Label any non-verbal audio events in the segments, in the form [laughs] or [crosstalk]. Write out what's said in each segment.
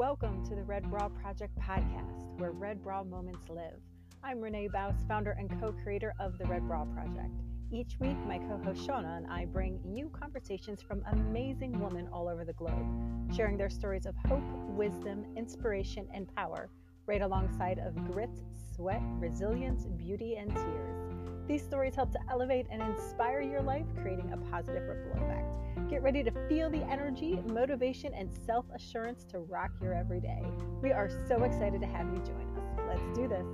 Welcome to the Red Bra Project podcast, where Red Bra moments live. I'm Renee Baus, founder and co creator of the Red Bra Project. Each week, my co host Shauna and I bring you conversations from amazing women all over the globe, sharing their stories of hope, wisdom, inspiration, and power, right alongside of grit, sweat, resilience, beauty, and tears. These stories help to elevate and inspire your life, creating a positive ripple effect. Get ready to feel the energy, motivation, and self assurance to rock your everyday. We are so excited to have you join us. Let's do this.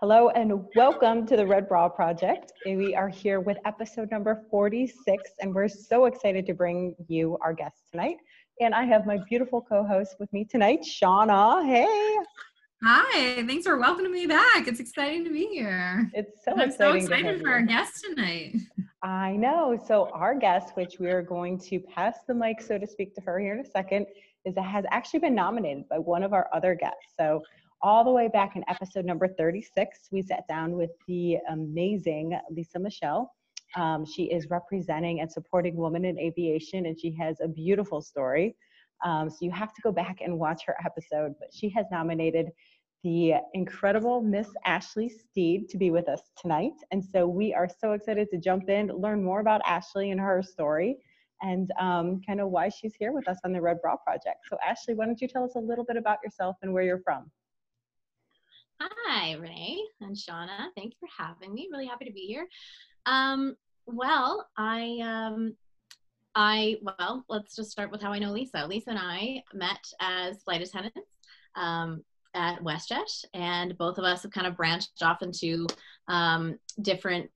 Hello and welcome to the Red Bra Project. We are here with episode number 46, and we're so excited to bring you our guest tonight. And I have my beautiful co host with me tonight, Shauna. Hey. Hi, thanks for welcoming me back. It's exciting to be here. It's so exciting. I'm so excited for our guest tonight. I know. So, our guest, which we are going to pass the mic, so to speak, to her here in a second, is that has actually been nominated by one of our other guests. So, all the way back in episode number 36, we sat down with the amazing Lisa Michelle. Um, she is representing and supporting women in aviation, and she has a beautiful story. Um, so you have to go back and watch her episode. But she has nominated the incredible Miss Ashley Steed to be with us tonight. And so we are so excited to jump in, learn more about Ashley and her story, and um, kind of why she's here with us on the Red Bra Project. So, Ashley, why don't you tell us a little bit about yourself and where you're from? Hi, Renee and Shauna. Thank you for having me. Really happy to be here. Um, well, I, um, I, well, let's just start with how I know Lisa. Lisa and I met as flight attendants um, at WestJet, and both of us have kind of branched off into um, different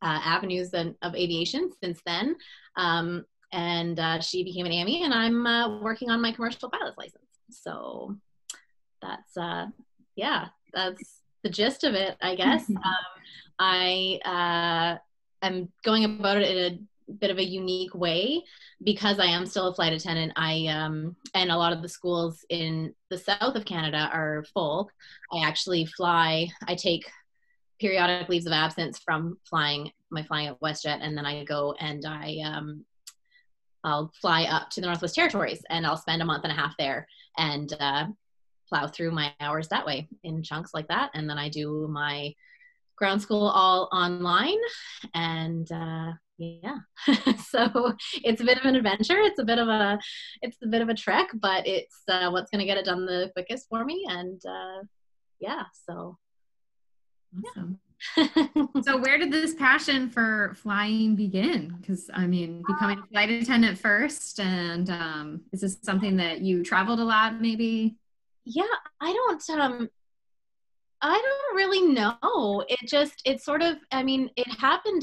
uh, avenues of aviation since then. Um, and uh, she became an AME, and I'm uh, working on my commercial pilot's license. So that's uh, yeah, that's the gist of it, I guess. um, I uh, am going about it in a bit of a unique way because I am still a flight attendant. I um, and a lot of the schools in the south of Canada are full. I actually fly. I take periodic leaves of absence from flying my flying at WestJet, and then I go and I um, I'll fly up to the Northwest Territories, and I'll spend a month and a half there. And uh, plow through my hours that way in chunks like that. And then I do my ground school all online. And uh, yeah, [laughs] so it's a bit of an adventure. It's a bit of a, it's a bit of a trek, but it's uh, what's going to get it done the quickest for me. And uh, yeah, so. Awesome. [laughs] so where did this passion for flying begin because i mean becoming a flight attendant first and um, is this something that you traveled a lot maybe yeah i don't um i don't really know. It just it sort of i mean it happened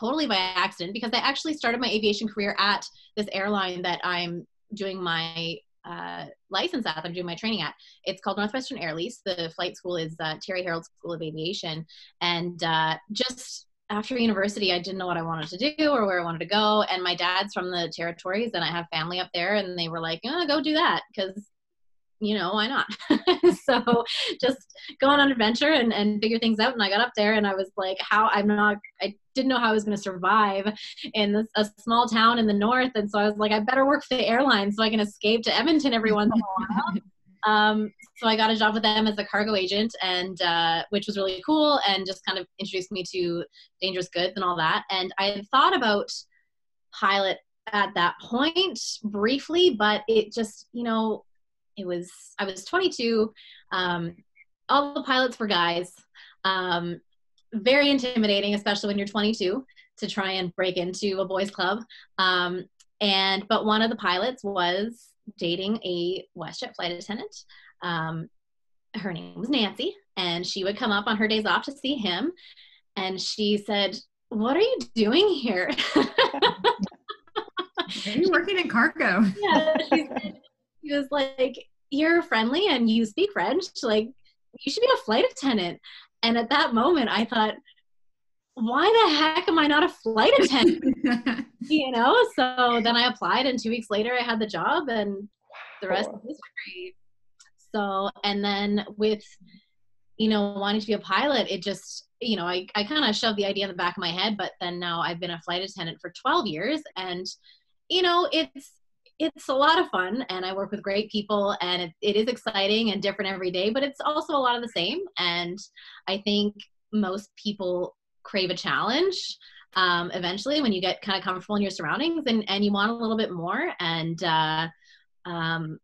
totally by accident because i actually started my aviation career at this airline that i'm doing my uh, license at i'm doing my training at. It's called northwestern air lease. The flight school is uh, terry harold school of aviation. And uh, just after university i didn't know what i wanted to do or where i wanted to go. And my dad's from the territories and i have family up there and they were like oh, go do that because you know, why not? [laughs] so just go on an adventure and, and figure things out. And I got up there and I was like, how I'm not, I didn't know how I was going to survive in this, a small town in the north. And so I was like, I better work for the airline so I can escape to Edmonton every once in a while. [laughs] Um, so I got a job with them as a cargo agent, and uh, which was really cool, and just kind of introduced me to dangerous goods and all that. And I thought about pilot at that point briefly, but it just, you know, it was I was 22. Um, all the pilots were guys. Um, very intimidating, especially when you're 22, to try and break into a boys' club. Um, and but one of the pilots was dating a WestJet flight attendant. Um, her name was Nancy, and she would come up on her days off to see him. And she said, "What are you doing here?" [laughs] are you working in cargo? yeah, he was like, You're friendly and you speak French. Like, you should be a flight attendant. And at that moment, I thought, why the heck am I not a flight [laughs] attendant? you know, so then I applied, and two weeks later, I had the job, and the rest is history. So, and then with you know, wanting to be a pilot, it just, you know, I, I kind of shoved the idea in the back of my head, but then now I've been a flight attendant for 12 years and, you know, it's, it's a lot of fun and I work with great people and it, it is exciting and different every day, but it's also a lot of the same. And I think most people crave a challenge um, eventually when you get kind of comfortable in your surroundings and, and you want a little bit more. And uh, um,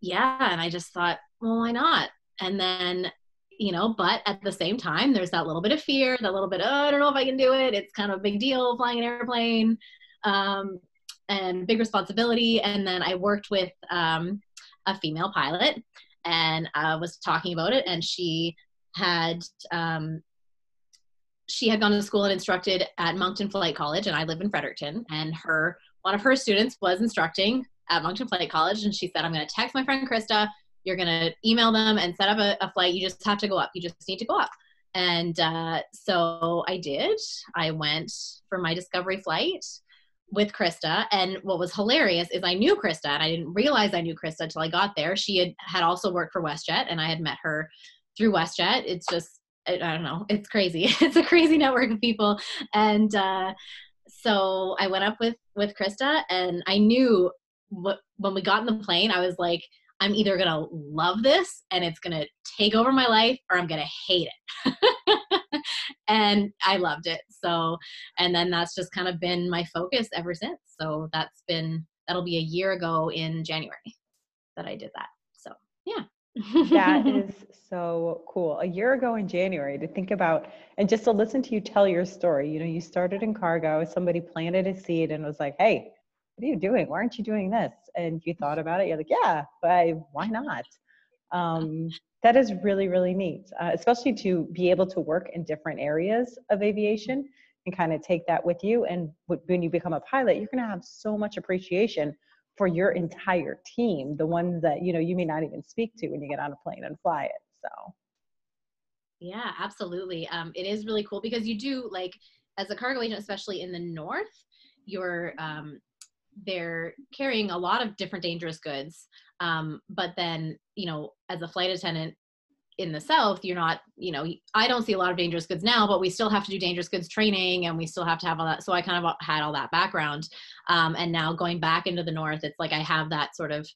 yeah, and I just thought, well, why not? And then you know, but at the same time, there's that little bit of fear, that little bit, oh, I don't know if I can do it. It's kind of a big deal flying an airplane um, and big responsibility. And then I worked with um, a female pilot and I was talking about it, and she had um, she had gone to school and instructed at Moncton Flight College, and I live in Fredericton. And her one of her students was instructing at Moncton Flight College, and she said, "I'm going to text my friend Krista. You're going to email them and set up a, a, flight. You just have to go up. You just need to go up." And uh, so I did. I went for my discovery flight with Krista. And what was hilarious is I knew Krista, and I didn't realize I knew Krista until I got there. She had had also worked for WestJet, and I had met her through WestJet. It's just I, don't know. It's crazy. [laughs] it's a crazy network of people. And uh, so I went up with with Krista, and I knew what, when we got in the plane, I was like, I'm either gonna love this and it's gonna take over my life, or I'm gonna hate it. [laughs] and I loved it. So, and then that's just kind of been my focus ever since. So that's been that'll be a year ago in January that I did that. So yeah that [laughs] is so cool. A year ago in January to think about and just to listen to you tell your story. You know, you started in cargo, somebody planted a seed and was like, hey, what are you doing? Why aren't you doing this? And you thought about it. You're like, yeah, but why not? Um, that is really, really neat, uh, especially to be able to work in different areas of aviation and kind of take that with you. And when you become a pilot, you're going to have so much appreciation for your entire team, the ones that you know you may not even speak to when you get on a plane and fly it. So yeah, absolutely. Um, it is really cool because you do like as a cargo agent, especially in the north, you're um, they're carrying a lot of different dangerous goods. Um, but then, you know, as a flight attendant, in the south you're not you know i don't see a lot of dangerous goods now but we still have to do dangerous goods training and we still have to have all that so i kind of had all that background um, and now going back into the north it's like i have that sort of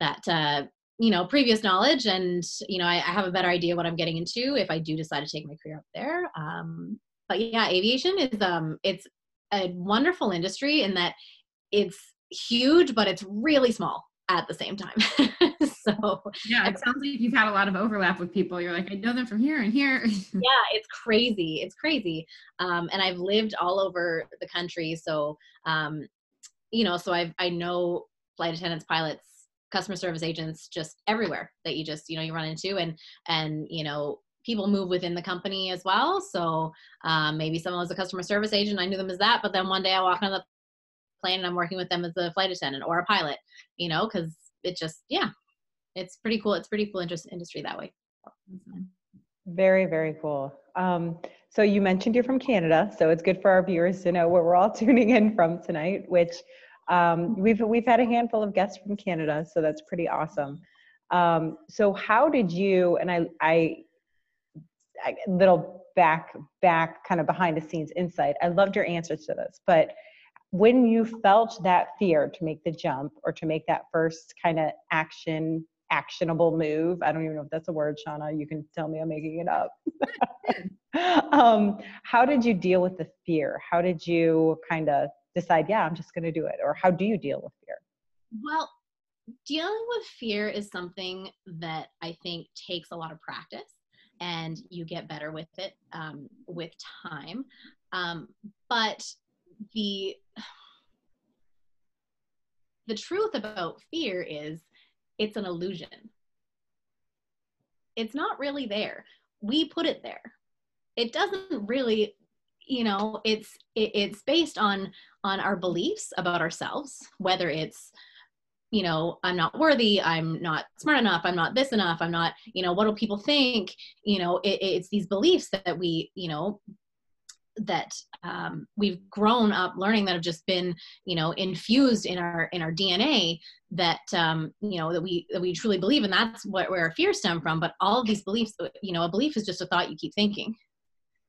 that uh, you know previous knowledge and you know I, I, have a better idea what i'm getting into if i do decide to take my career up there um, but yeah aviation is um it's a wonderful industry in that it's huge but it's really small at the same time. [laughs] so yeah, it sounds like you've had a lot of overlap with people. You're like, I know them from here and here. [laughs] yeah, it's crazy. It's crazy. Um, and I've lived all over the country, so um, you know, so I I know flight attendants, pilots, customer service agents, just everywhere that you just you know you run into, and and you know people move within the company as well. So um, maybe someone was a customer service agent, I knew them as that, but then one day I walk on the plane and I'm working with them as a flight attendant or a pilot, you know, because it just, yeah, it's pretty cool. It's pretty cool interest, industry that way. Very, very cool. Um, so you mentioned you're from Canada, so it's good for our viewers to know where we're all [laughs] tuning in from tonight. Which um, we've we've had a handful of guests from Canada, so that's pretty awesome. Um, so how did you and I, I, I little back back kind of behind the scenes insight. I loved your answers to this, but when you felt that fear to make the jump or to make that first kind of action actionable move i don't even know if that's a word shauna you can tell me i'm making it up. [laughs] Um, how did you deal with the fear? How did you kind of decide yeah i'm just going to do it or how do you deal with fear? Well dealing with fear is something that i think takes a lot of practice and you get better with it um, with time. Um, but the the truth about fear is it's an illusion. It's not really there. We put it there. It doesn't really, you know, it's it, it's based on on our beliefs about ourselves, whether it's you know i'm not worthy i'm not smart enough i'm not this enough i'm not you know what do people think you know it, it's these beliefs that we you know that um, we've grown up learning that have just been you know infused in our in our dna that um, you know that we that we truly believe and that's what where our fears stem from. But all of these beliefs you know a belief is just a thought you keep thinking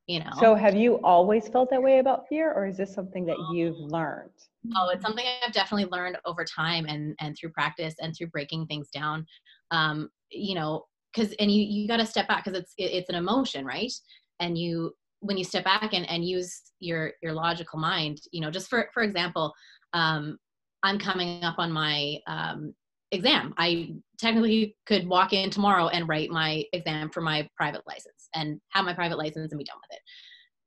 you know? So have you always felt that way about fear or is this something that you've learned? Oh it's something i've definitely learned over time and and through practice and through breaking things down. Um you know because and you you got to step back because it's it, it's an emotion right? And you when you step back and, and use your your logical mind you know just for for example um, i'm coming up on my um, exam. I technically could walk in tomorrow and write my exam for my private license and have my private license and be done with it.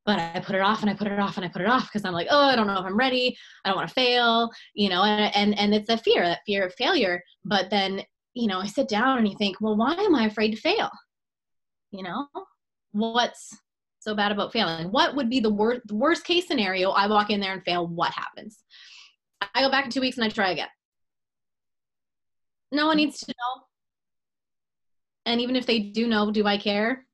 But i put it off and i put it off and i put it off because i'm like oh i don't know if i'm ready. I don't want to fail you know and, and and it's a fear that fear of failure. But then you know i sit down and you think well why am i afraid to fail? You know what's so bad about failing? What would be the worst worst case scenario? I walk in there and fail. What happens? I go back in two weeks and I try again. No one needs to know. And even if they do know, do I care?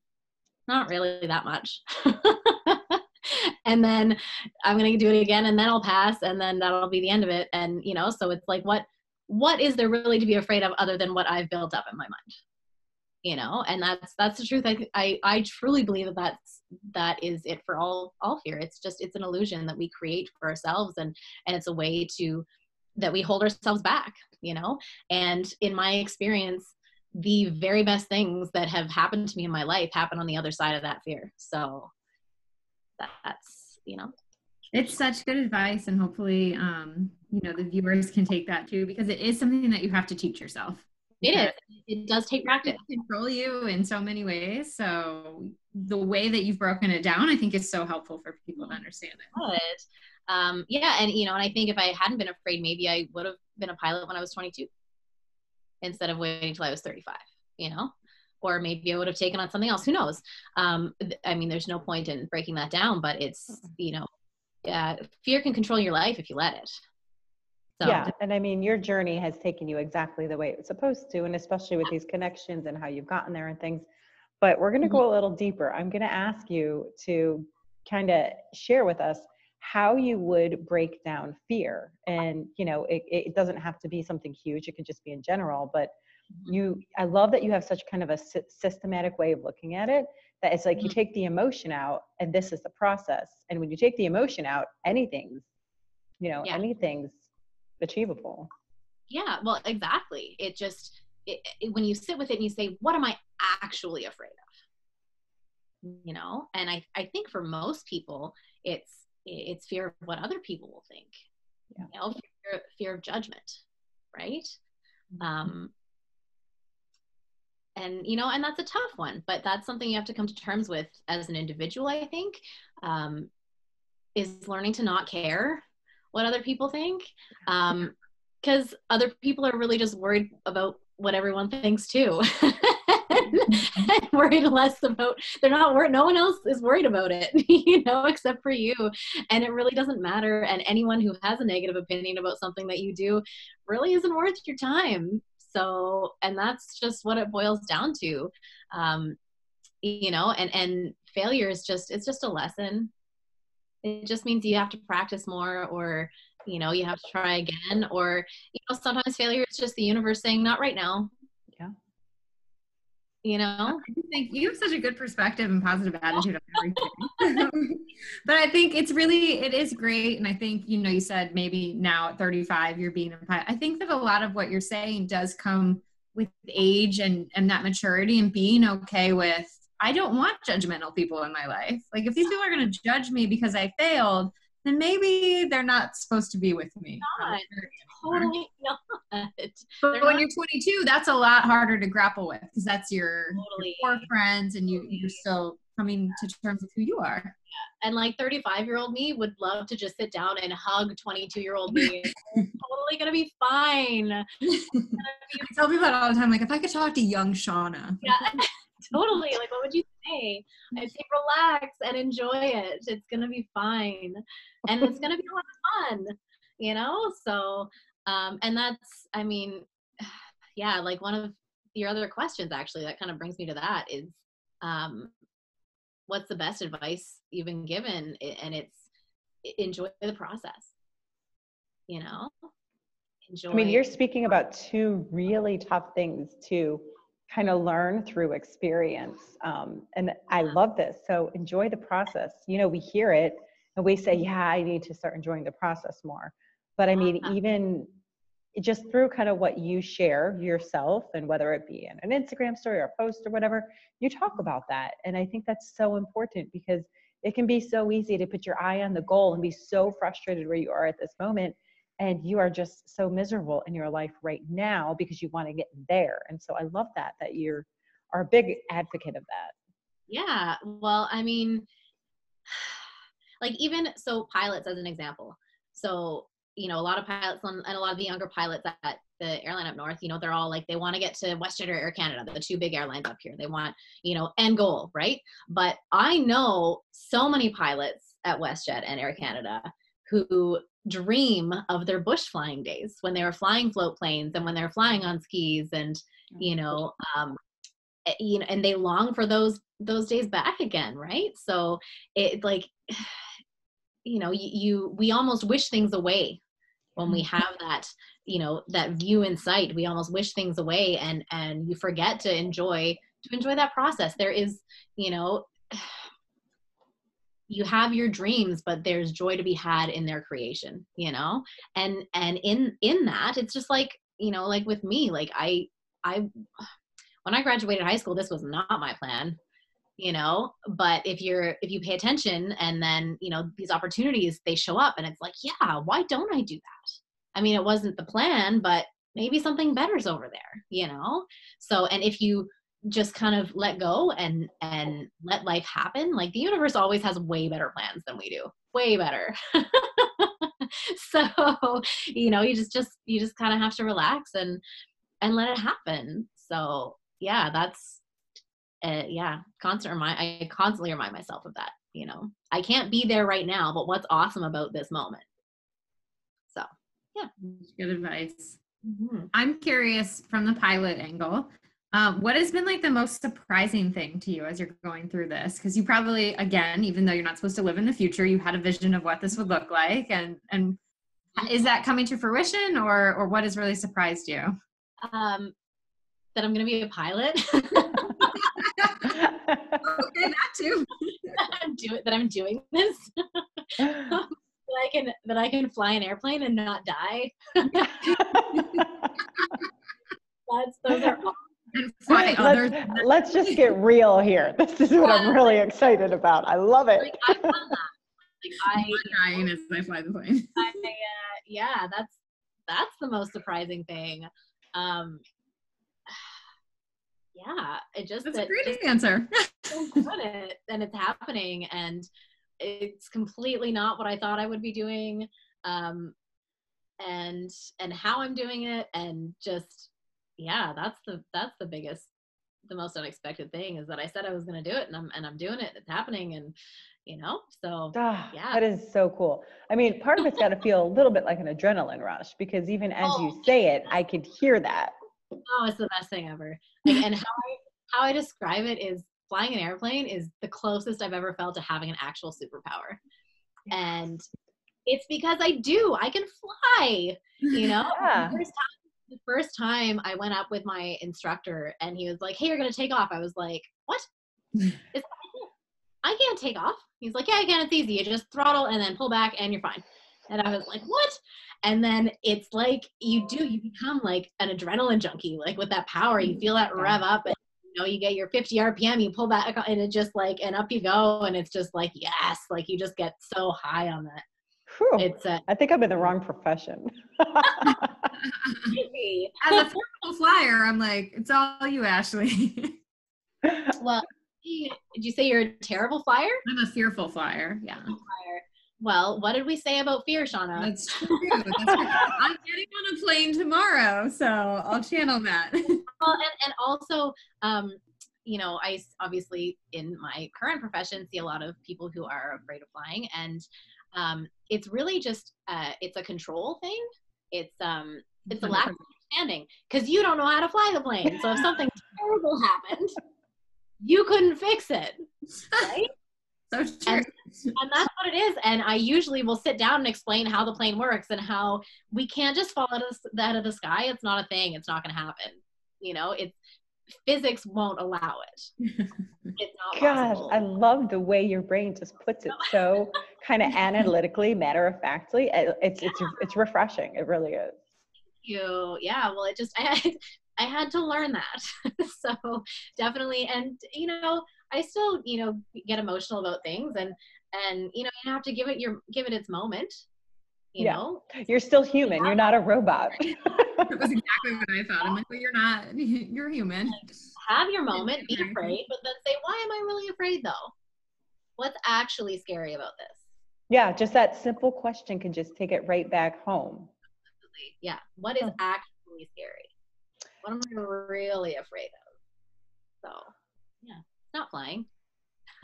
Not really that much. [laughs] and then I'm gonna do it again and then I'll pass and then that'll be the end of it. And you know, so it's like what what is there really to be afraid of other than what I've built up in my mind? You know and that's that's the truth. I, I i truly believe that that's that is it for all all fear. It's just it's an illusion that we create for ourselves and and it's a way to that we hold ourselves back you know? And in my experience the very best things that have happened to me in my life happen on the other side of that fear. So that's you know. It's such good advice and hopefully um you know the viewers can take that too because it is something that you have to teach yourself it is. It does take practice. Control you in so many ways. So the way that you've broken it down, I think, is so helpful for people to understand it. Good. Um, yeah, and you know, and I think if I hadn't been afraid, maybe I would have been a pilot when I was 22 instead of waiting until I was 35. You know, or maybe I would have taken on something else. Who knows? Um, I mean, there's no point in breaking that down, but it's you know, yeah, fear can control your life if you let it. So. Yeah, and I mean, your journey has taken you exactly the way it was supposed to, and especially with these connections and how you've gotten there and things. But we're going to mm-hmm. go a little deeper. I'm going to ask you to kind of share with us how you would break down fear. And, you know, it, it doesn't have to be something huge, it could just be in general. But mm-hmm. you, I love that you have such kind of a systematic way of looking at it that it's like you mm-hmm. take the emotion out and this is the process. And when you take the emotion out, anything's, you know, yeah. anything's achievable. Yeah well exactly. It just it, it, when you sit with it and you say what am i actually afraid of? You know and i i think for most people it's it's fear of what other people will think. Yeah. you know fear, fear of judgment right? Mm-hmm. um and you know and that's a tough one but that's something you have to come to terms with as an individual i think um, is learning to not care what other people think um because other people are really just worried about what everyone thinks too. And [laughs] [laughs] worried less about they're not worried no one else is worried about it [laughs] you know except for you. And it really doesn't matter. And anyone who has a negative opinion about something that you do really isn't worth your time. So and that's just what it boils down to. Um you know and and failure is just it's just a lesson it just means you have to practice more or you know you have to try again or you know sometimes failure is just the universe saying not right now. Yeah. You know? I think you have such a good perspective and positive attitude on everything. [laughs] But i think it's really it is great and i think you know you said maybe now at 35 you're being a i think that a lot of what you're saying does come with age and and that maturity and being okay with I don't want judgmental people in my life. Like if these people are going to judge me because I failed, then maybe they're not supposed to be with me. Not. Totally not. But they're when not. you're 22, that's a lot harder to grapple with because that's your, totally. your core friends and you, you're still coming to terms with who you are. Yeah. And like 35 year old me would love to just sit down and hug 22 year old me. [laughs] totally gonna be fine. Be- [laughs] I tell people that all the time. Like if I could talk to young Shauna. Yeah [laughs] totally. Like, what would you say? I'd say relax and enjoy it. It's gonna be fine, and it's gonna be a lot of fun. You know. So, um, and that's, I mean, [sighs] yeah, like one of your other questions actually that kind of brings me to that is, um, what's the best advice you've been given and it's enjoy the process you know enjoy i mean you're speaking about two really tough things to kind of learn through experience um, and i love this so enjoy the process you know we hear it and we say yeah i need to start enjoying the process more but i mean uh-huh. even just through kind of what you share yourself and whether it be in an Instagram story or a post or whatever, you talk about that. And I think that's so important because it can be so easy to put your eye on the goal and be so frustrated where you are at this moment. And you are just so miserable in your life right now because you want to get there. And so I love that, that you're are a big advocate of that. Yeah. Well, I mean, [sighs] like even so pilots as an example. So you know, a lot of pilots and a lot of the younger pilots at the airline up north, you know, they're all like, they want to get to WestJet or Air Canada, the two big airlines up here. They want, you know, end goal, right? But I know so many pilots at WestJet and Air Canada who dream of their bush flying days when they were flying float planes and when they're flying on skis and, you know, um, eh, you know, and they long for those those days back again, right? So it like [sighs] you know you, you, we almost wish things away when we [laughs] have that you know that view in sight. We almost wish things away and and you forget to enjoy to enjoy that process. There is you know you have your dreams but there's joy to be had in their creation you know? And and in in that it's just like you know like with me like i i when i graduated high school this was not my plan you know? But if you're if you pay attention and then you know these opportunities they show up and it's like yeah why don't i do that? I mean it wasn't the plan but maybe something better's over there you know? So and if you just kind of let go and and let life happen like the universe always has way better plans than we do way better [laughs] so you know you just just you just kind of have to relax and and let it happen so yeah that's uh, yeah, constant remind. I constantly remind myself of that. You know, I can't be there right now, but what's awesome about this moment? So, yeah. Good advice. Mm-hmm. I'm curious from the pilot angle. Um, what has been like the most surprising thing to you as you're going through this? Because you probably, again, even though you're not supposed to live in the future, you had a vision of what this would look like, and and is that coming to fruition, or or what has really surprised you? Um, that I'm going to be a pilot. [laughs] okay, that too. I'm do that I'm doing this. [laughs] that I can that I can fly an airplane and not die. [laughs] That's those are [laughs] let's, let's, just [laughs] get real here. [laughs] This is what I'm really excited about. I love it. Like, I love that. Like, I, dying as I fly the plane. I, uh, yeah, that's that's the most surprising thing. Um, [sighs] yeah, it just that's a great just, answer. it, and it's happening, and it's completely not what I thought I would be doing, um, and and how I'm doing it, and just yeah, that's the that's the biggest, the most unexpected thing is that I said I was going to do it, and I'm and I'm doing it. It's happening, and you know so ah, yeah that is so cool i mean part of it's got to feel a little bit like an adrenaline rush because even [laughs] as oh, you say it i could hear that oh it's the best thing ever [laughs] like, and how I, how I describe it is flying an airplane is the closest I've ever felt to having an actual superpower. And it's because I do. I can fly, you know? [laughs] Yeah. First time, the first time I went up with my instructor and he was like, hey, you're going to take off. I was like, what? [laughs] I can't take off. He's like, yeah, I can. It's easy. You just throttle and then pull back and you're fine. And I was like, what? and then it's like you do you become like an adrenaline junkie like with that power you feel that rev up and you know you get your 50 rpm you pull back and it just like and up you go and it's just like yes like you just get so high on that Whew. it's uh, i think i'm in the wrong profession [laughs] as a formal flyer i'm like it's all you ashley [laughs] well did you say you're a terrible flyer i'm a fearful flyer yeah. Well, what did we say about fear, Shauna? That's true. That's true. I'm getting on a plane tomorrow, so I'll channel that. [laughs] well, and, and also, um, you know, I obviously in my current profession see a lot of people who are afraid of flying, and um, it's really just uh, it's a control thing. It's um, it's a lack of understanding because you don't know how to fly the plane. So if [laughs] something terrible happened, you couldn't fix it, right? [laughs] So true. And, and that's what it is. And I usually will sit down and explain how the plane works and how we can't just fall out of the, out of the sky. It's not a thing. It's not going to happen. You know, it's physics won't allow it. [laughs] It's not Gosh, possible. I love the way your brain just puts it so [laughs] kind of analytically, matter of factly. It's it's it's refreshing. It really is. you yeah well it just [laughs] i had i had to learn that so definitely and you know i still you know get emotional about things and and you know you have to give it your give it its moment you Yeah. know You're still human. You're not a robot. [laughs] That was exactly what I thought. I'm like, well, you're not. [laughs] You're human. have your moment be afraid but then say why am i really afraid though what's actually scary about this yeah, just that simple question can just take it right back home. yeah what is actually scary what am i really afraid of so yeah not flying [laughs]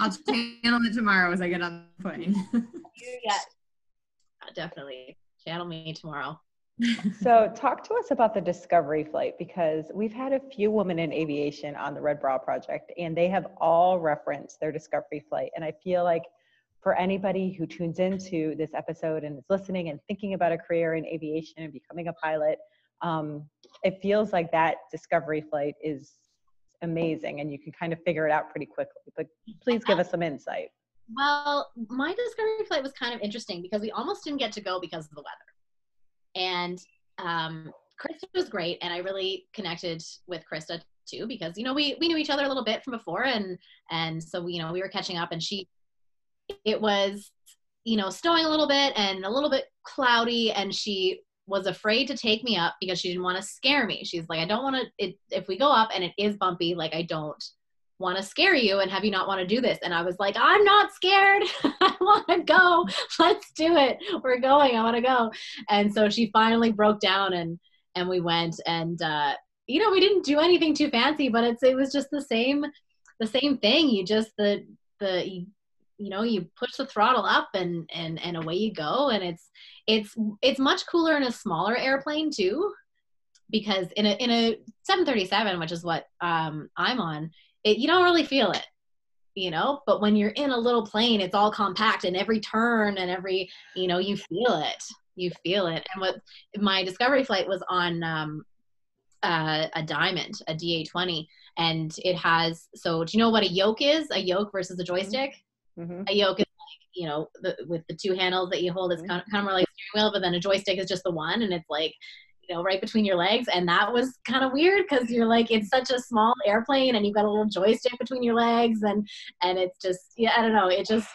I'll channel it tomorrow as I get on the plane. yeah definitely channel me tomorrow [laughs] So, talk to us about the Discovery flight because we've had a few women in aviation on the Red Bra Project, and they have all referenced their Discovery flight. And I feel like for anybody who tunes into this episode and is listening and thinking about a career in aviation and becoming a pilot, um, it feels like that Discovery flight is amazing, and you can kind of figure it out pretty quickly. But please give us some insight. Well, my discovery flight was kind of interesting because we almost didn't get to go because of the weather. And um, Krista was great, and I really connected with Krista too because you know we we knew each other a little bit from before, and and so we, you know we were catching up, and she, it was you know snowing a little bit and a little bit cloudy, and she was afraid to take me up because she didn't want to scare me. She's like, I don't want to. If we go up and it is bumpy, like I don't want to scare you and have you not want to do this. And i was like i'm not scared. [laughs] I want to go. Let's do it. We're going. I want to go. And so she finally broke down and and we went and uh you know we didn't do anything too fancy but it's it was just the same the same thing. You just the the you, know you push the throttle up and and and away you go. And it's it's it's much cooler in a smaller airplane too because in a in a 737 which is what um i'm on it, you don't really feel it you know? But when you're in a little plane it's all compact and every turn and every you know you feel it you feel it. And what my discovery flight was on um uh, a diamond a da20 and it has so do you know what a yoke is? A yoke versus a joystick hmm a yoke is like you know the, with the two handles that you hold it's Mhm. kind of, kind of more like a steering wheel but then a joystick is just the one and it's like you know right between your legs and that was kind of weird because you're like it's such a small airplane and you've got a little joystick between your legs and and it's just yeah i don't know it just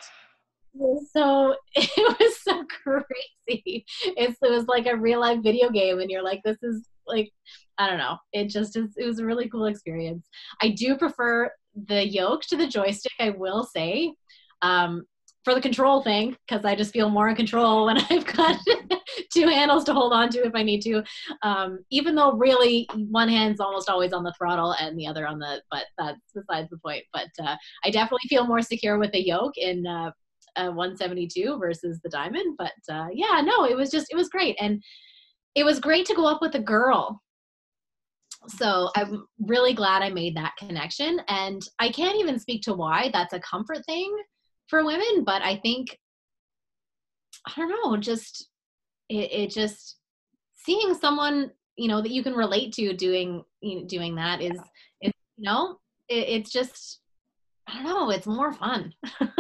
was so [laughs] it was so crazy. It's, it was like a real life video game and you're like this is like i don't know it just is it was a really cool experience. I do prefer the yoke to the joystick i will say um, for the control thing because I just feel more in control when [laughs] I've got [laughs] two handles to hold on to if I need to. Um, even though really one hand's almost always on the throttle and the other on the, but that's besides the point. But uh, I definitely feel more secure with the yoke in uh, uh, 172 versus the diamond. But uh, yeah, no, it was just it was great and it was great to go up with a girl so i'm really glad i made that connection and i can't even speak to why that's a comfort thing for women but i think i don't know just it, it just seeing someone you know that you can relate to doing you know, doing that is is you know it, it's just i don't know it's more fun. [laughs]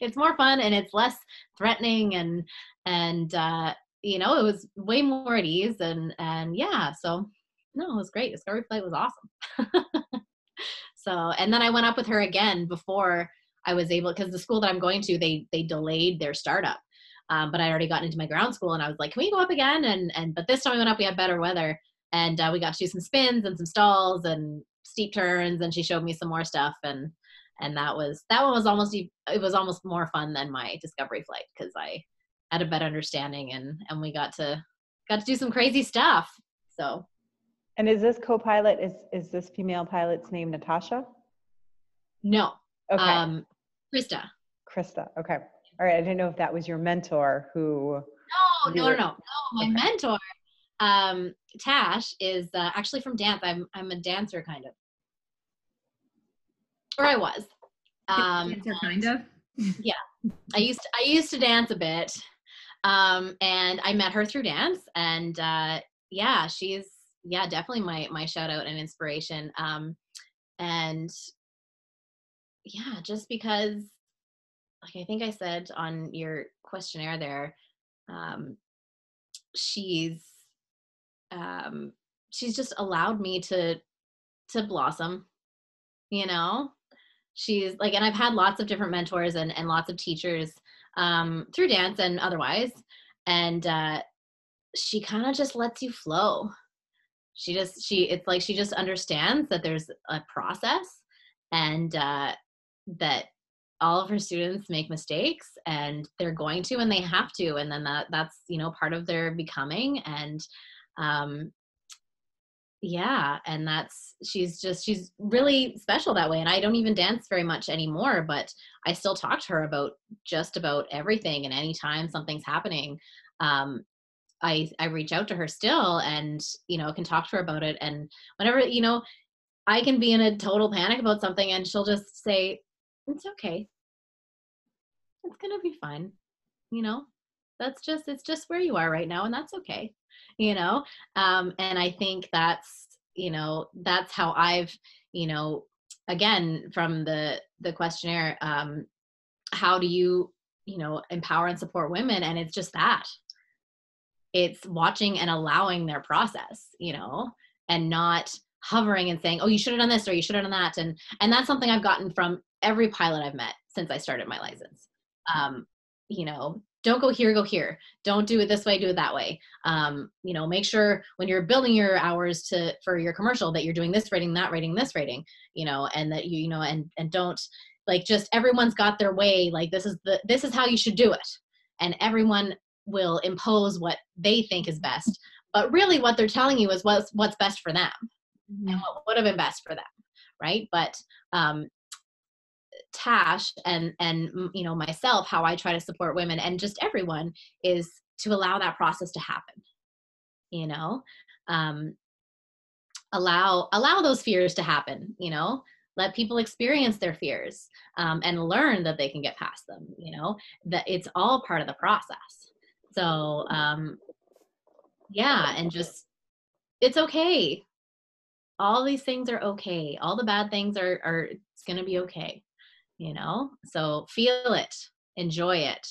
It's more fun and it's less threatening and and uh you know it was way more at ease and and yeah so no it was great. Discovery flight was awesome. [laughs] So and then i went up with her again before i was able because the school that i'm going to they they delayed their startup. Um, but i already gotten into my ground school and i was like can we go up again? And and but this time we went up we had better weather. And uh, we got to do some spins and some stalls and steep turns and she showed me some more stuff and and that was that one was almost it was almost more fun than my discovery flight because i had a better understanding and and we got to got to do some crazy stuff. So. And is this co-pilot is is this female pilot's name Natasha? no. Okay, um krista Krista. Okay, all right. I didn't know if that was your mentor who. no no were- no no my okay. mentor um tash is uh, actually from dance i'm i'm a dancer kind of or i was Um, Dancer, kind of. Yeah, I used to, I used to dance a bit, um, and I met her through dance, and uh, yeah, she's yeah definitely my my shout out and inspiration. Um, and yeah, just because, like I think I said on your questionnaire there, um, she's um, she's just allowed me to to blossom, you know? She's like and i've had lots of different mentors and, and lots of teachers um, through dance and otherwise and uh, she kind of just lets you flow. She just she it's like she just understands that there's a process and uh, that all of her students make mistakes and they're going to and they have to and then that that's you know part of their becoming and um, yeah and that's she's just she's really special that way and i don't even dance very much anymore but i still talk to her about just about everything and anytime something's happening um i i reach out to her still and you know can talk to her about it and whenever you know i can be in a total panic about something and she'll just say it's okay. It's gonna be fine you know? That's just it's just where you are right now and that's okay you know? Um and i think that's you know that's how i've you know again from the the questionnaire um how do you you know empower and support women? And it's just that. It's watching and allowing their process you know and not hovering and saying oh you should have done this or you should have done that and and that's something i've gotten from every pilot i've met since i started my license. Um you know don't go here go here. Don't do it this way do it that way. Um, you know make sure when you're building your hours to for your commercial that you're doing this rating that rating this rating you know and that you you know and and don't like just everyone's got their way like this is the this is how you should do it. And everyone will impose what they think is best but really what they're telling you is what's what's best for them mm-hmm. and what would have been best for them right but um Tash and and you know myself how I try to support women and just everyone is to allow that process to happen. You know, um, allow allow those fears to happen. You know, let people experience their fears um, and learn that they can get past them. You know, that it's all part of the process. So um, yeah, and just it's okay. All these things are okay. All the bad things are are it's gonna be okay you know so feel it enjoy it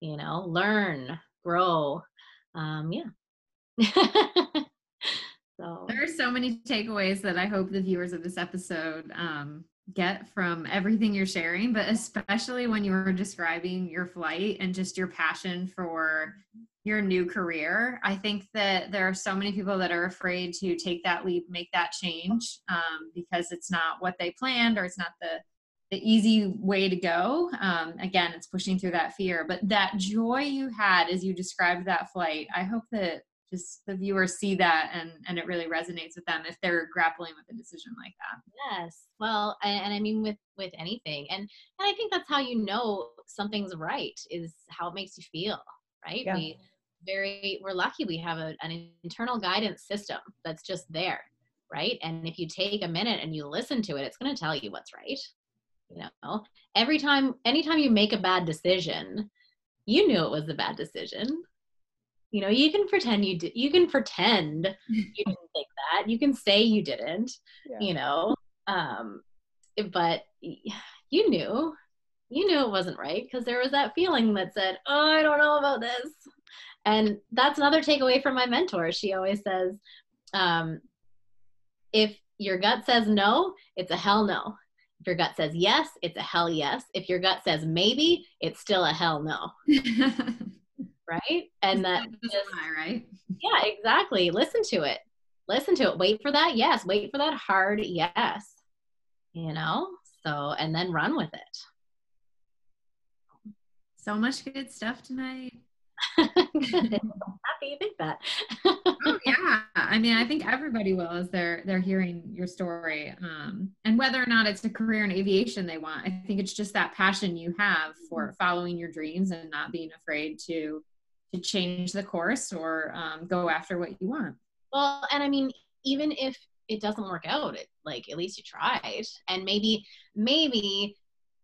you know learn grow um yeah [laughs] so there are so many takeaways that i hope the viewers of this episode um get from everything you're sharing but especially when you were describing your flight and just your passion for your new career i think that there are so many people that are afraid to take that leap make that change um, because it's not what they planned or it's not the the easy way to go. Um, again, it's pushing through that fear, but that joy you had as you described that flight, I hope that just the viewers see that and and it really resonates with them if they're grappling with a decision like that. Yes. Well, and, and I mean with with anything, and and I think that's how you know something's right is how it makes you feel, right? Yeah. We very we're lucky we have a, an internal guidance system that's just there right and if you take a minute and you listen to it it's going to tell you what's right you know every time anytime you make a bad decision you knew it was a bad decision you know you can pretend you did you can pretend [laughs] you didn't think that you can say you didn't yeah. you know um but [sighs] you knew you knew it wasn't right because there was that feeling that said oh i don't know about this and that's another takeaway from my mentor she always says um, if your gut says no it's a hell no if your gut says yes, it's a hell yes. If your gut says maybe, it's still a hell no. [laughs] [laughs] right? And that [laughs] just, right? Yeah, exactly. Listen to it. Listen to it. Wait for that yes. Wait for that hard yes. You know? So, and then run with it. So much good stuff tonight. happy you think that. oh yeah, I mean, I think everybody will as they're they're hearing your story, um, and whether or not it's a career in aviation they want. I think it's just that passion you have for mm-hmm. following your dreams and not being afraid to change the course or um, go after what you want. Well, and I mean, even if it doesn't work out, it like at least you tried, and maybe maybe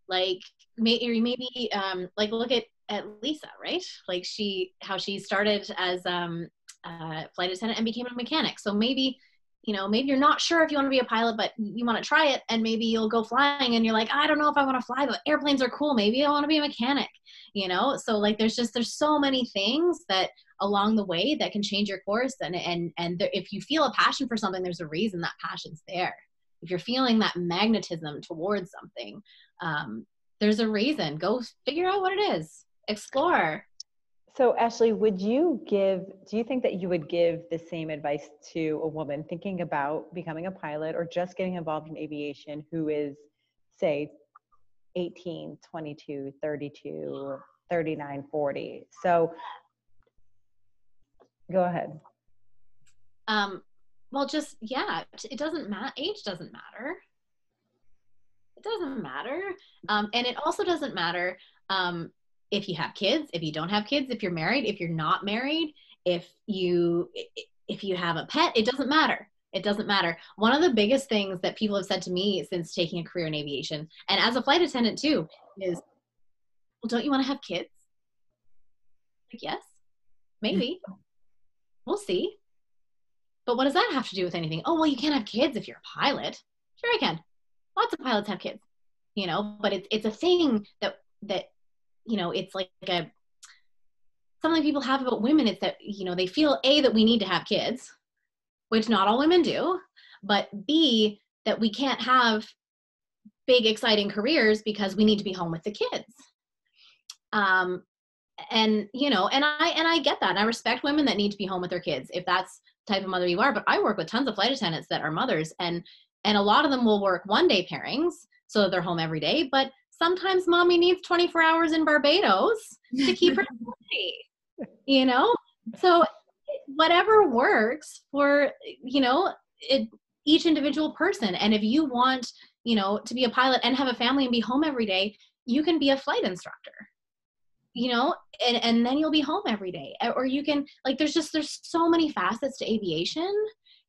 like maybe maybe um, like look at at Lisa, right? Like she how she started as um, a flight attendant and became a mechanic. So maybe you know maybe you're not sure if you want to be a pilot but you want to try it and maybe you'll go flying and you're like i don't know if i want to fly but airplanes are cool. Maybe i want to be a mechanic you know? So like there's just there's so many things that along the way that can change your course and and and there, if you feel a passion for something there's a reason that passion's there. If you're feeling that magnetism towards something um, there's a reason. Go figure out what it is. Explore so, Ashley, would you give, do you think that you would give the same advice to a woman thinking about becoming a pilot or just getting involved in aviation who is, say, 18, 22, 32, 39, 40? So, go ahead. Um, well, just, yeah, it doesn't matter. Age doesn't matter. It doesn't matter. Um, and it also doesn't matter um, if you have kids, if you don't have kids, if you're married, if you're not married, if you if you have a pet, it doesn't matter. It doesn't matter. One of the biggest things that people have said to me since taking a career in aviation, and as a flight attendant too, is, well, don't you want to have kids? Like, yes, maybe. We'll see. But what does that have to do with anything? Oh, well, you can't have kids if you're a pilot. Sure, I can. Lots of pilots have kids, you know. But it's it's a thing that that you know it's like a something people have about women is that you know they feel a that we need to have kids which not all women do but b that we can't have big exciting careers because we need to be home with the kids. Um and you know and i and i get that. And i respect women that need to be home with their kids if that's the type of mother you are but i work with tons of flight attendants that are mothers and and a lot of them will work one day pairings so they're home every day but sometimes mommy needs 24 hours in Barbados to keep her [laughs] happy, you know? So whatever works for, you know, it, each individual person. And if you want, you know, to be a pilot and have a family and be home every day, you can be a flight instructor you know and, and then you'll be home every day or you can like there's just there's so many facets to aviation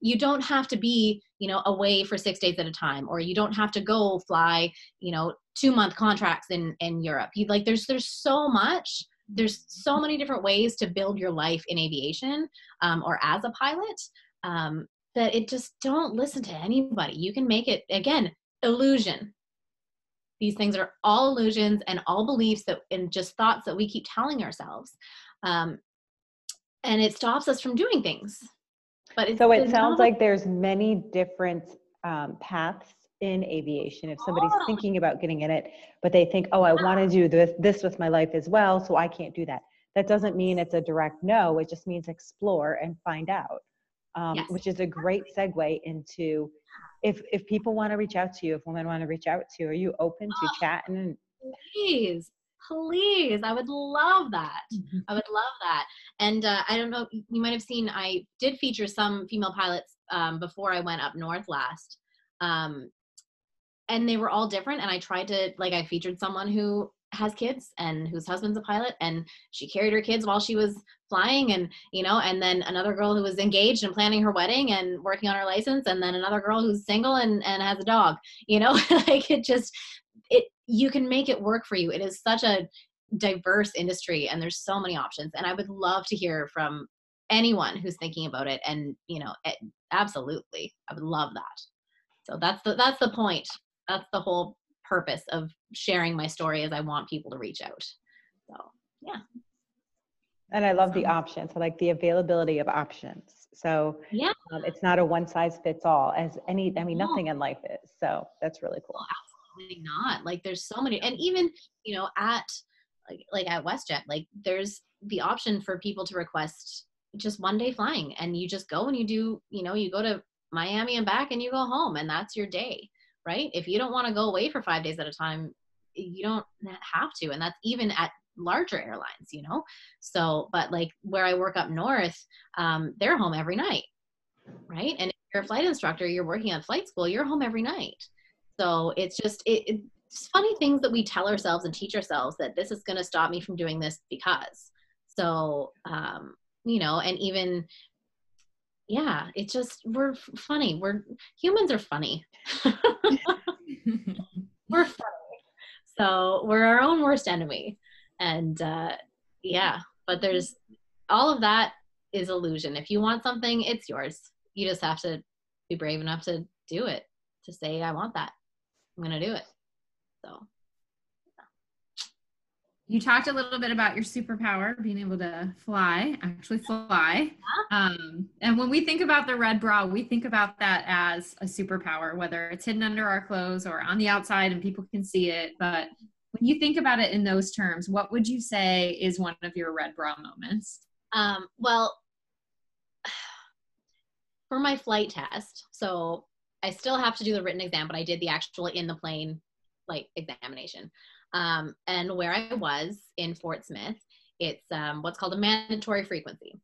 you don't have to be you know away for six days at a time or you don't have to go fly you know two month contracts in in europe. You like there's there's so much there's so many different ways to build your life in aviation um, or as a pilot um, that it just don't listen to anybody. You can make it again illusion. These things are all illusions and all beliefs that and just thoughts that we keep telling ourselves um, and it stops us from doing things. But so it sounds like there's many different um, paths in aviation. If somebody's oh. thinking about getting in it, but they think, oh, I want to do this this with my life as well, so I can't do that. That doesn't mean it's a direct no. It just means explore and find out, um, yes. which is a great segue into if if people want to reach out to you, if women want to reach out to you, are you open to oh, chatting? Please, please i would love that mm-hmm. [laughs] i would love that and uh, i don't know you might have seen i did feature some female pilots um, before i went up north last um, and they were all different and i tried to like i featured someone who has kids and whose husband's a pilot and she carried her kids while she was flying and you know and then another girl who was engaged and planning her wedding and working on her license and then another girl who's single and, and has a dog you know [laughs] like it just it you can make it work for you. It is such a diverse industry and there's so many options. And I would love to hear from anyone who's thinking about it. And, you know, it, absolutely, I would love that. So that's the, that's the point. That's the whole purpose of sharing my story is I want people to reach out. So yeah. And I love the options. I like the availability of options. So yeah, um, it's not a one size fits all as any, I mean, nothing in life is. So that's really cool. Absolutely not. Like there's so many, and even you know at like like at WestJet, like there's the option for people to request just one day flying, and you just go and you do, you know, you go to Miami and back, and you go home, and that's your day, right? If you don't want to go away for five days at a time, you don't have to, and that's even at larger airlines, you know. So, but like where I work up north, um, they're home every night, right? And if you're a flight instructor, you're working on flight school, you're home every night. So it's just it, it's funny things that we tell ourselves and teach ourselves that this is going to stop me from doing this because. So um, you know, and even yeah, it's just we're funny. We're humans are funny. [laughs] we're funny. So we're our own worst enemy. And uh, yeah, but there's all of that is illusion. If you want something, it's yours. You just have to be brave enough to do it, to say, I want that. I'm to do it. So you talked a little bit about your superpower, being able to fly, actually fly. Um, and when we think about the red bra, we think about that as a superpower, whether it's hidden under our clothes or on the outside and people can see it. But when you think about it in those terms, what would you say is one of your red bra moments? Um, well, [sighs] for my flight test, so I still have to do the written exam, but I did the actual in the plane like examination. Um, and where I was in Fort Smith, it's um, what's called a mandatory frequency,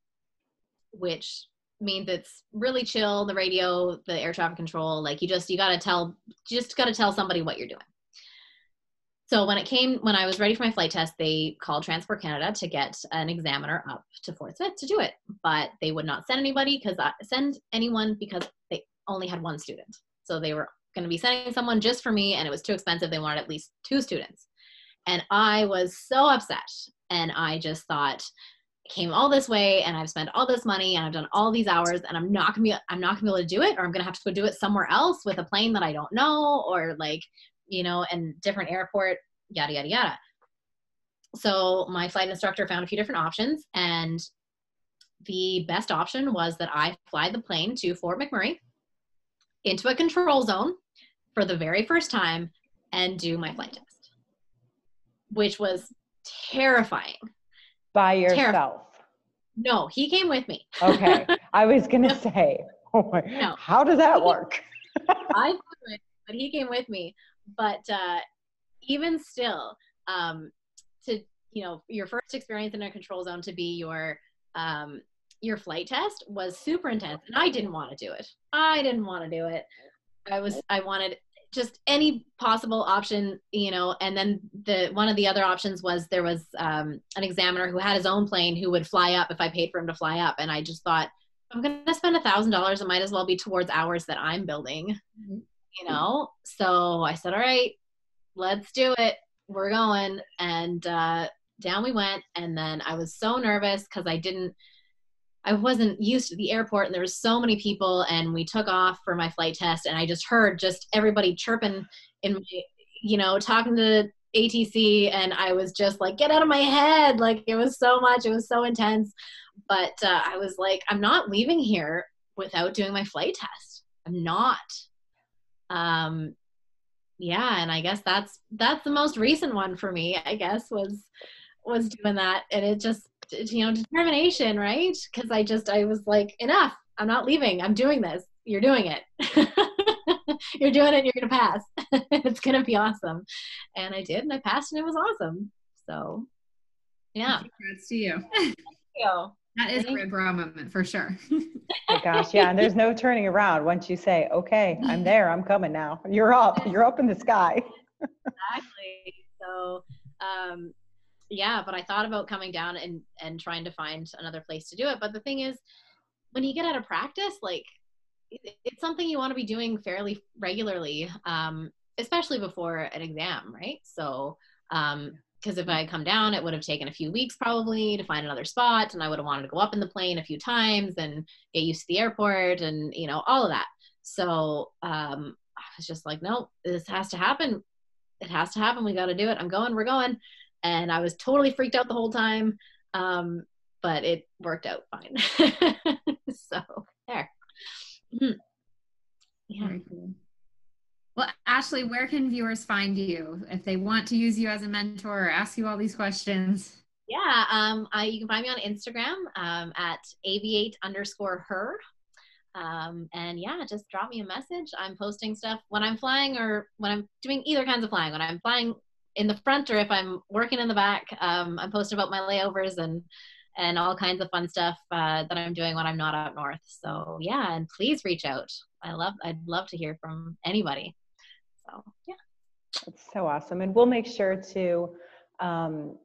which means it's really chill. The radio, the air traffic control, like you just you got to tell, just got to tell somebody what you're doing. So when it came, when I was ready for my flight test, they called Transport Canada to get an examiner up to Fort Smith to do it, but they would not send anybody because send anyone because they only had one student. So they were going to be sending someone just for me, and it was too expensive. They wanted at least two students. And I was so upset. And I just thought, came all this way and I've spent all this money and I've done all these hours and I'm not gonna be I'm not gonna be able to do it or I'm gonna have to go do it somewhere else with a plane that I don't know or like, you know, and different airport, yada yada yada. So my flight instructor found a few different options and the best option was that I fly the plane to Fort McMurray into a control zone for the very first time and do my flight test which was terrifying. By yourself? no, he came with me. okay. [laughs] I was going to say, [laughs] oh my, no. how does that work? [laughs] I but he came with me. But uh, even still, um, to, you know, your first experience in a control zone to be your, um, your flight test was super intense and I didn't want to do it. I didn't want to do it. I was I wanted just any possible option you know and then the one of the other options was there was um, an examiner who had his own plane who would fly up if i paid for him to fly up. And i just thought i'm going to spend a thousand dollars. It might as well be towards hours that i'm building mm-hmm. you know? So i said all right let's do it. We're going. And uh, down we went. And then i was so nervous because i didn't I wasn't used to the airport and there was so many people and we took off for my flight test and I just heard just everybody chirping in my, you know, talking to ATC and I was just like, get out of my head. Like it was so much, it was so intense. But uh, I was like, I'm not leaving here without doing my flight test. I'm not. Um, yeah, and I guess that's that's the most recent one for me. I guess was was doing that, and it just you know determination right because i just i was like enough i'm not leaving i'm doing this you're doing it [laughs] you're doing it you're gonna pass [laughs] it's gonna be awesome and i did and i passed and it was awesome so yeah congrats to you [laughs] thank you that is a red bra moment for sure. oh gosh, yeah, and there's no turning around once you say, "Okay, I'm there. I'm coming now. You're up. You're up in the sky." exactly. So, um, yeah, but I thought about coming down and and trying to find another place to do it. But the thing is, when you get out of practice, like it's something you want to be doing fairly regularly, um, especially before an exam, right? So, um, because if I had come down, it would have taken a few weeks probably to find another spot, and I would have wanted to go up in the plane a few times and get used to the airport and you know all of that. So um, I was just like, no, this has to happen. It has to happen. We got to do it. I'm going. We're going and I was totally freaked out the whole time. Um, but it worked out fine. [laughs] so there. Mm-hmm. Yeah. Very cool. Well, Ashley, where can viewers find you if they want to use you as a mentor or ask you all these questions? Yeah, um, I, you can find me on Instagram um, at aviate underscore her. Um, and yeah, just drop me a message. I'm posting stuff when I'm flying or when I'm doing either kinds of flying. When I'm flying in the front or if I'm working in the back, um, I'm posting about my layovers and and all kinds of fun stuff uh, that I'm doing when I'm not up north. So yeah, and please reach out. I love I'd love to hear from anybody. So yeah, it's so awesome, and we'll make sure to. Um,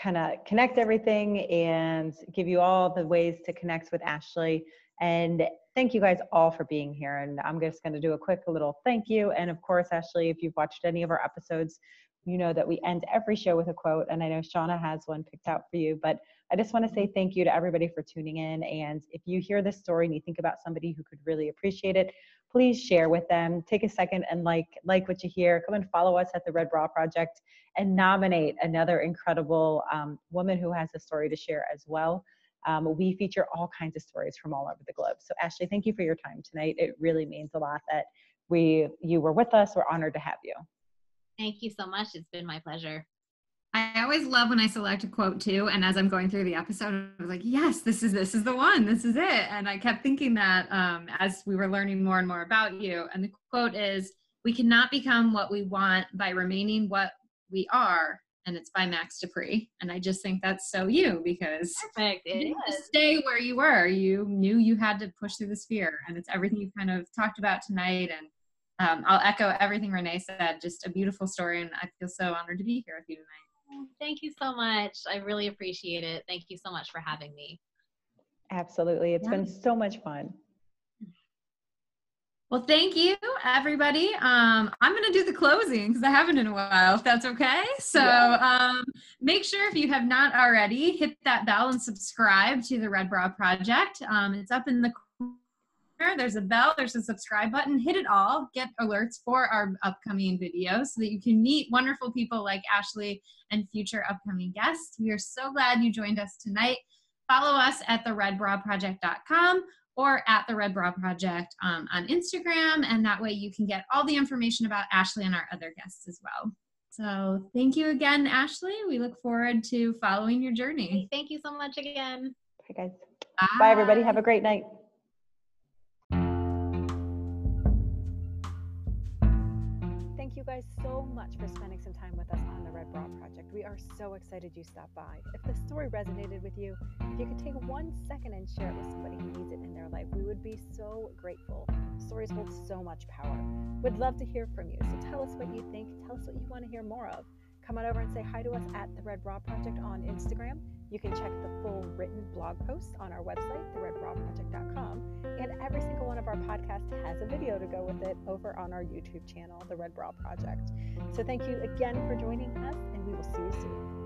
kind of connect everything and give you all the ways to connect with Ashley. And thank you guys all for being here. And I'm just going to do a quick little thank you. And of course, Ashley, if you've watched any of our episodes, you know that we end every show with a quote, and I know Shauna has one picked out for you. But I just want to say thank you to everybody for tuning in. And if you hear this story and you think about somebody who could really appreciate it, please share with them. Take a second and like like what you hear. Come and follow us at the Red Bra Project and nominate another incredible um, woman who has a story to share as well. Um, we feature all kinds of stories from all over the globe. So Ashley, thank you for your time tonight. It really means a lot that we you were with us. We're honored to have you. Thank you so much. It's been my pleasure. I always love when I select a quote too, and as I'm going through the episode, I was like, "Yes, this is this is the one. This is it." And I kept thinking that um, as we were learning more and more about you. And the quote is, "We cannot become what we want by remaining what we are." And it's by Max De Pree. And I just think that's so you because Perfect. It you didn't is. stay where you were. You knew you had to push through this fear, and it's everything you kind of talked about tonight. And um, I'll echo everything Renee said. Just a beautiful story, and I feel so honored to be here with you tonight. Thank you so much. I really appreciate it. Thank you so much for having me. Absolutely. It's been so much fun. Well, thank you, everybody. Um, I'm going to do the closing because I haven't in a while, if that's okay. So um, make sure if you have not already, hit that bell and subscribe to the Red Bra Project. Um, it's up in the corner. There's a bell, there's a subscribe button. Hit it all. Get alerts for our upcoming videos so that you can meet wonderful people like Ashley and future upcoming guests. We are so glad you joined us tonight. Follow us at theredbraproject.com or at the Red Bra Project um, on Instagram, and that way you can get all the information about Ashley and our other guests as well. So thank you again, Ashley. We look forward to following your journey. Thank you so much again. Bye, guys. Bye, everybody. Have a great night. Guys so much for spending some time with us on the Red Bra Project. We are so excited you stopped by. If the story resonated with you, if you could take one second and share it with somebody who needs it in their life, we would be so grateful. Stories hold so much power. We'd love to hear from you. So tell us what you think. Tell us what you want to hear more of. Come on over and say hi to us at the Red Bra Project on Instagram. You can check the full written blog post on our website, theredbraproject.com. And every single one of our podcasts has a video to go with it over on our YouTube channel, The Red Bra Project. So thank you again for joining us, and we will see you soon.